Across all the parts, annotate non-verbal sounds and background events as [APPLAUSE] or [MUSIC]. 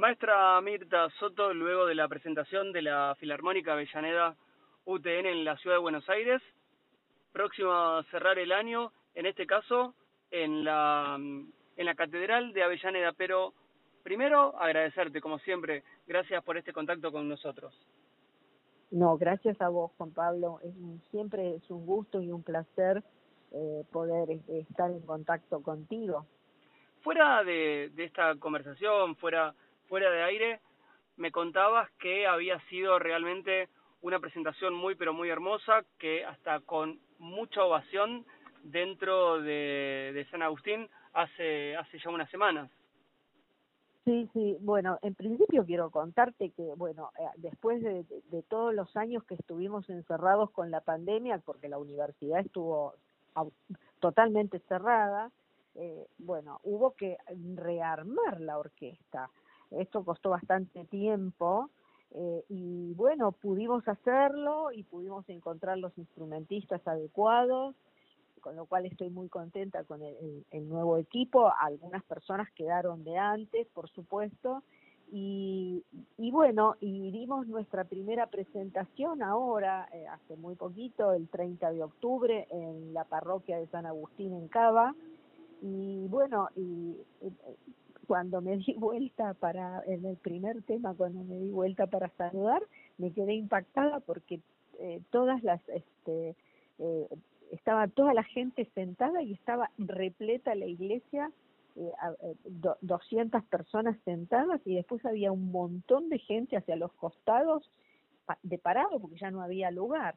Maestra Mirta Soto, luego de la presentación de la Filarmónica Avellaneda UTN en la ciudad de Buenos Aires, próximo a cerrar el año, en este caso en la, en la Catedral de Avellaneda, pero primero agradecerte, como siempre, gracias por este contacto con nosotros. No, gracias a vos, Juan Pablo. Es siempre es un gusto y un placer eh, poder este, estar en contacto contigo. Fuera de, de esta conversación, fuera, fuera de aire, me contabas que había sido realmente una presentación muy pero muy hermosa, que hasta con mucha ovación dentro de, San Agustín hace, hace ya unas semanas. Sí, sí, bueno, en principio quiero contarte que, bueno, eh, después de, de, todos los años que estuvimos encerrados con la pandemia, porque la universidad estuvo totalmente cerrada, eh, bueno, hubo que rearmar la orquesta. Esto costó bastante tiempo eh, y bueno, pudimos hacerlo y pudimos encontrar los instrumentistas adecuados con lo cual estoy muy contenta con el, nuevo equipo. Algunas personas quedaron de antes, por supuesto, y, y bueno, y dimos nuestra primera presentación ahora, eh, hace muy poquito, el 30 de octubre, en la parroquia de San Agustín en Cava. Y bueno, y, cuando me di vuelta para, en el primer tema, cuando me di vuelta para saludar, me quedé impactada porque eh, todas las este, eh, estaba toda la gente sentada y estaba repleta la iglesia, eh, 200 eh, personas sentadas y después había un montón de gente hacia los costados de parado porque ya no había lugar.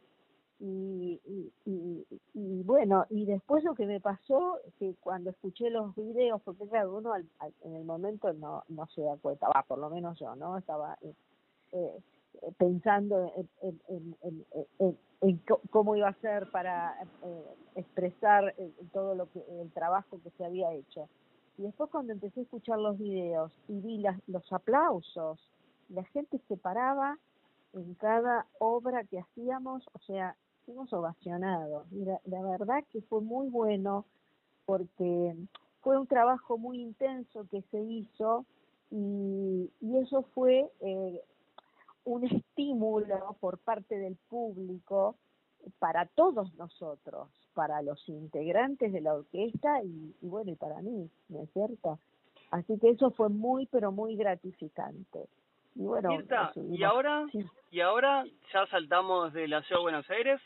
Y, y, y, bueno, y después lo que me pasó, que cuando escuché los videos, porque claro, uno en el momento no, no se da cuenta, va, por lo menos yo, ¿no? Estaba eh, eh pensando en, en, en, en, cómo iba a ser para eh, expresar eh, todo lo que el trabajo que se había hecho. Y después cuando empecé a escuchar los videos y vi las, los aplausos, la gente se paraba en cada obra que hacíamos, o sea, fuimos ovacionados. Y la, la verdad que fue muy bueno porque fue un trabajo muy intenso que se hizo y, y eso fue eh, un estímulo por parte del público para todos nosotros, para los integrantes de la orquesta y, bueno, y para mí, ¿no es cierto? Así que eso fue muy, pero muy gratificante. Y bueno, y ahora, y ahora ya saltamos de la ciudad de Buenos Aires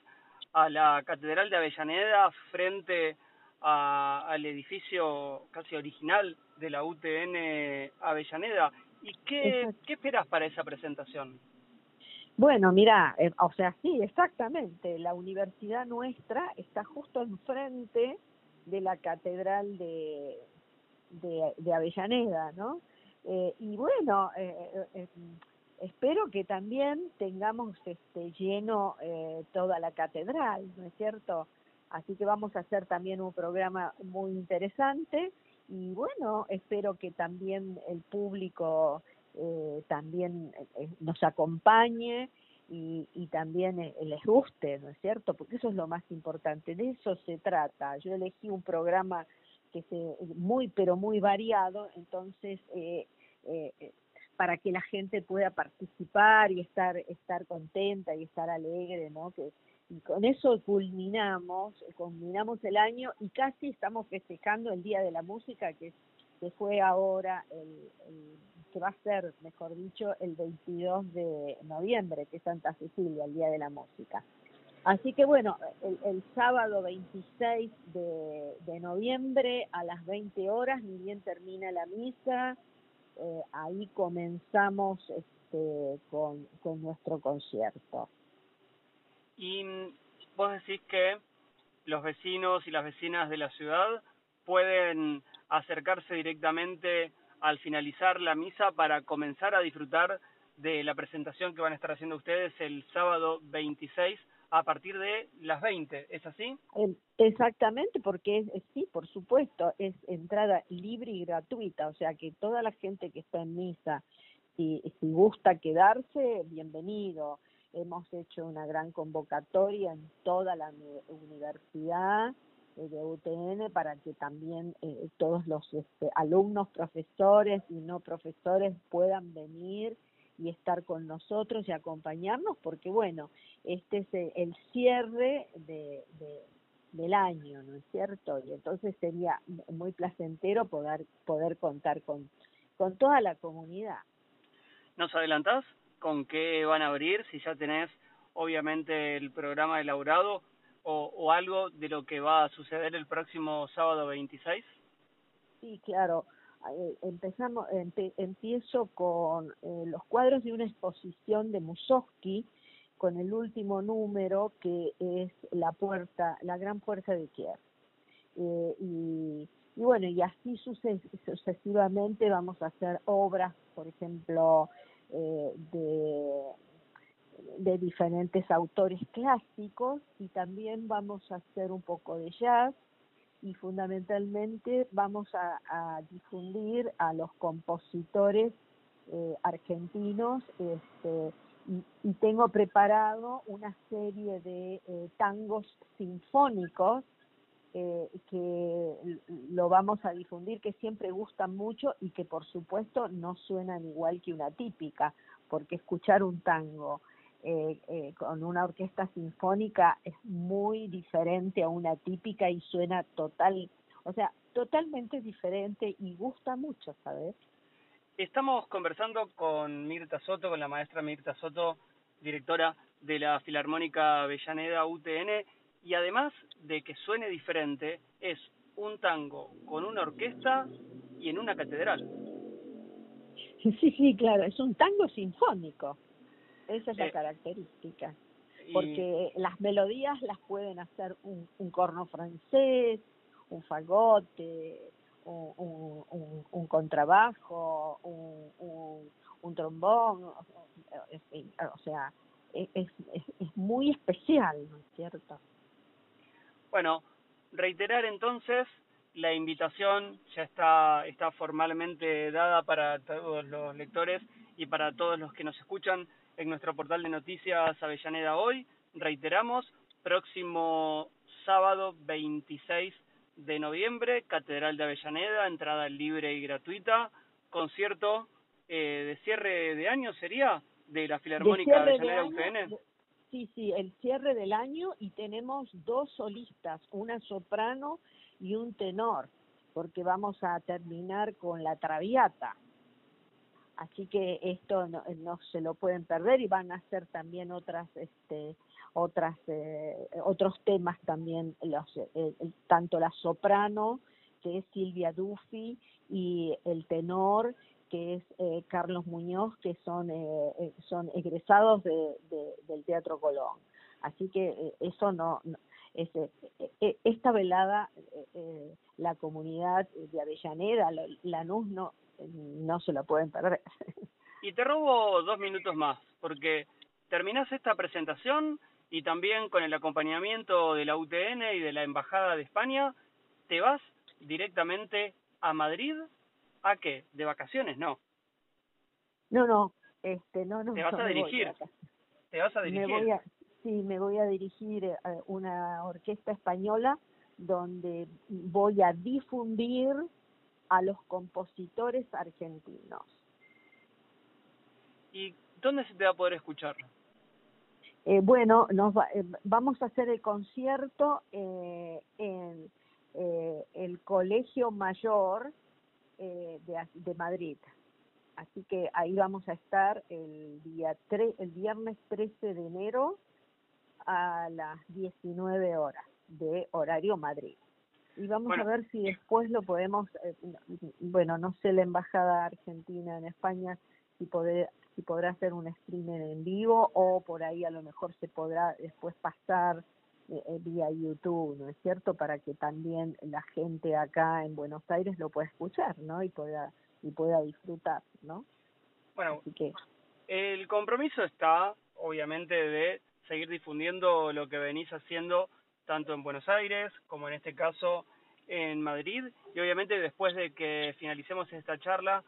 a la Catedral de Avellaneda frente a, al edificio casi original de la UTN Avellaneda. ¿Y qué, qué esperas para esa presentación? Bueno, mira, eh, o sea, sí, exactamente. La universidad nuestra está justo enfrente de la catedral de, de, Avellaneda, ¿no? Eh, y bueno, eh, espero que también tengamos este lleno toda la catedral, ¿no es cierto? Así que vamos a hacer también un programa muy interesante y bueno, espero que también el público eh, también eh, nos acompañe y, y también eh, les guste, ¿no es cierto? Porque eso es lo más importante, de eso se trata. Yo elegí un programa que se muy pero muy variado, entonces eh, eh, para que la gente pueda participar y estar estar contenta y estar alegre, ¿no? Que y con eso culminamos, culminamos el año y casi estamos festejando el Día de la Música que, fue ahora el, el que va a ser, mejor dicho, el 22 de noviembre, que es Santa Cecilia, el Día de la Música. Así que bueno, el, el sábado 26 de, de, noviembre a las 20 horas, ni bien termina la misa, eh, ahí comenzamos este, con, con nuestro concierto. Y vos decís que los vecinos y las vecinas de la ciudad pueden acercarse directamente al finalizar la misa para comenzar a disfrutar de la presentación que van a estar haciendo ustedes el sábado 26 a partir de las 20, ¿es así? Exactamente, porque sí, por supuesto, es entrada libre y gratuita, o sea que toda la gente que está en misa, si, si gusta quedarse, bienvenido. Hemos hecho una gran convocatoria en toda la universidad eh, de UTN para que también eh, todos los este, alumnos, profesores y no profesores puedan venir y estar con nosotros y acompañarnos, porque bueno, este es el cierre de, del año, ¿no es cierto? Y entonces sería muy placentero poder, poder contar con, con toda la comunidad. ¿Nos adelantás con qué van a abrir? Si ya tenés obviamente el programa elaborado o, algo de lo que va a suceder el próximo sábado 26? Sí, claro. Eh, empezamos, empiezo con eh, los cuadros de una exposición de Mussorgsky con el último número que es la puerta, la gran puerta de Kiev. Eh, y, y, bueno, y así sucesivamente vamos a hacer obras, por ejemplo, de de diferentes autores clásicos y también vamos a hacer un poco de jazz y fundamentalmente vamos a, difundir a los compositores eh, argentinos este, y, tengo preparado una serie de eh, tangos sinfónicos eh, que lo vamos a difundir, que siempre gustan mucho y que por supuesto no suenan igual que una típica, porque escuchar un tango eh, eh, con una orquesta sinfónica es muy diferente a una típica y suena total, o sea, totalmente diferente y gusta mucho, ¿sabes? Estamos conversando con Mirta Soto, con la maestra Mirta Soto, directora de la Filarmónica Avellaneda UTN, y además de que suene diferente, es un tango con una orquesta y en una catedral. [LAUGHS] Sí, sí, claro, es un tango sinfónico. Esa es la característica. Porque las melodías las pueden hacer un, un corno francés, un fagote, un, un, un contrabajo, un, un, trombón, o sea, es, es, es muy especial, ¿no es cierto? Bueno, reiterar entonces la invitación ya está, está formalmente dada para todos los lectores y para todos los que nos escuchan en nuestro portal de noticias Avellaneda Hoy. Reiteramos, próximo sábado 26 de noviembre, Catedral de Avellaneda, entrada libre y gratuita, concierto eh, de cierre de año sería de la Filarmónica Avellaneda UPN. Sí, sí, el cierre del año y tenemos dos solistas, una soprano y un tenor, porque vamos a terminar con la Traviata así que esto no, no, se lo pueden perder y van a ser también otras este otras eh, otros temas también los eh, tanto la soprano que es Silvia Duffy y el tenor que es eh, Carlos Muñoz que son son egresados de, del Teatro Colón. Así que eso no, no esta velada la comunidad de Avellaneda Lanús no no se la pueden perder. Y te robo dos minutos más, porque terminás esta presentación y también con el acompañamiento de la UTN y de la Embajada de España, te vas directamente a Madrid. ¿A qué? ¿De vacaciones? No. No, no, este, no, no. ¿Te vas a dirigir? ¿Te vas a dirigir? Me voy a, sí, me voy a dirigir a una orquesta española donde voy a difundir a los compositores argentinos. ¿Y dónde se te va a poder escuchar? Eh, bueno, nos eh, vamos a hacer el concierto eh, en el Colegio Mayor de, de, Madrid. Así que ahí vamos a estar el día tre el viernes 13 de enero a las 19 horas de horario Madrid y vamos a ver si después lo podemos, eh, bueno, no sé la embajada argentina en España si poder si podrá hacer un streaming en vivo o por ahí a lo mejor se podrá después pasar eh, eh, vía YouTube, ¿no es cierto? Para que también la gente acá en Buenos Aires lo pueda escuchar, ¿no? Y pueda y pueda disfrutar, ¿no? Bueno, que el compromiso está obviamente de seguir difundiendo lo que venís haciendo tanto en Buenos Aires como en este caso en Madrid. Y obviamente después de que finalicemos esta charla,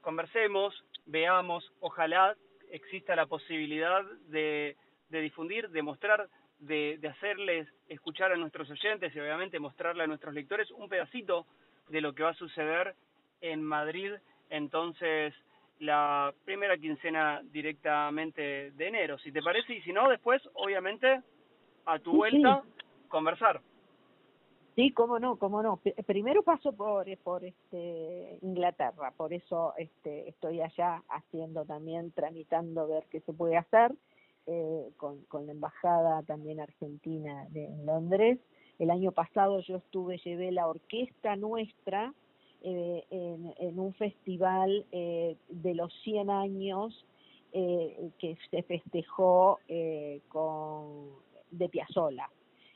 conversemos, veamos, ojalá exista la posibilidad de, de difundir, de mostrar de, de hacerles escuchar a nuestros oyentes y obviamente mostrarle a nuestros lectores un pedacito de lo que va a suceder en Madrid entonces la primera quincena directamente de enero, si te parece, y si no, después, obviamente, a tu vuelta, conversar. Sí, cómo no, cómo no. Primero paso por por este Inglaterra, por eso este estoy allá haciendo también tramitando ver qué se puede hacer eh, con la embajada también argentina de Londres. El año pasado yo estuve llevé la orquesta nuestra eh, en, un festival eh, de los 100 años eh, que se festejó eh, con de Piazzolla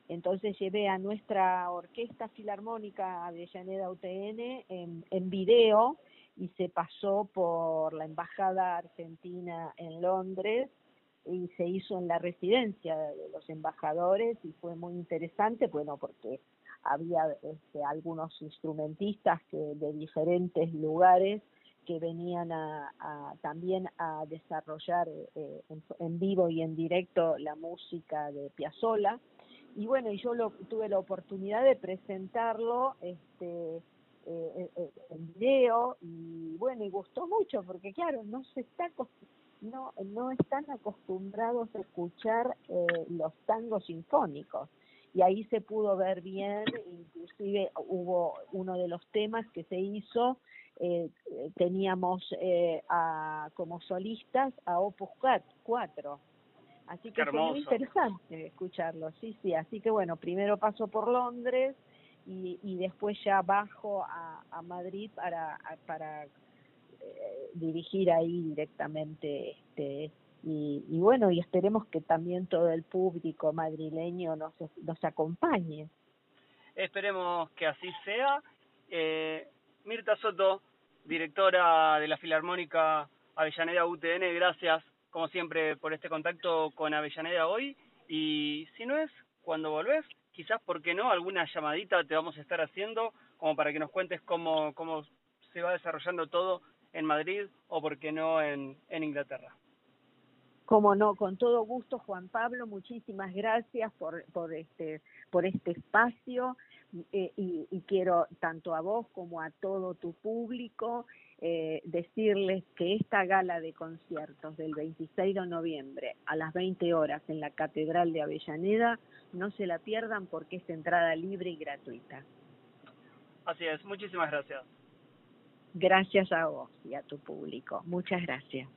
entonces llevé a nuestra orquesta filarmónica Avellaneda UTN en, video y se pasó por la embajada argentina en Londres y se hizo en la residencia de los embajadores y fue muy interesante, bueno, porque había este, algunos instrumentistas que de diferentes lugares que venían a también a desarrollar eh, en, en, vivo y en directo la música de Piazzolla y bueno, y yo lo, tuve la oportunidad de presentarlo este, eh, eh, en video y bueno, y gustó mucho porque claro, no se está no no están acostumbrados a escuchar eh, los tangos sinfónicos. Y ahí se pudo ver bien, inclusive hubo uno de los temas que se hizo, eh, teníamos eh, a, como solistas a Opus 4, Así que fue muy interesante escucharlo, sí, sí. Así que bueno, primero paso por Londres y, y después ya bajo a, a Madrid para, para eh, dirigir ahí directamente este y, y bueno, y esperemos que también todo el público madrileño nos, nos acompañe. Esperemos que así sea. Eh, Mirta Soto, directora de la Filarmónica Avellaneda UTN, gracias como siempre, por este contacto con Avellaneda hoy. Y si no es, cuando volvés, quizás, ¿por qué no? Alguna llamadita te vamos a estar haciendo como para que nos cuentes cómo, cómo se va desarrollando todo en Madrid o, ¿por qué no, en, en Inglaterra. Como no, con todo gusto, Juan Pablo, muchísimas gracias por, por, este, por este espacio eh, y, y quiero tanto a vos como a todo tu público eh, decirles que esta gala de conciertos del 26 de noviembre a las 20 horas en la Catedral de Avellaneda no se la pierdan porque es entrada libre y gratuita. Así es, muchísimas gracias. Gracias a vos y a tu público. Muchas gracias.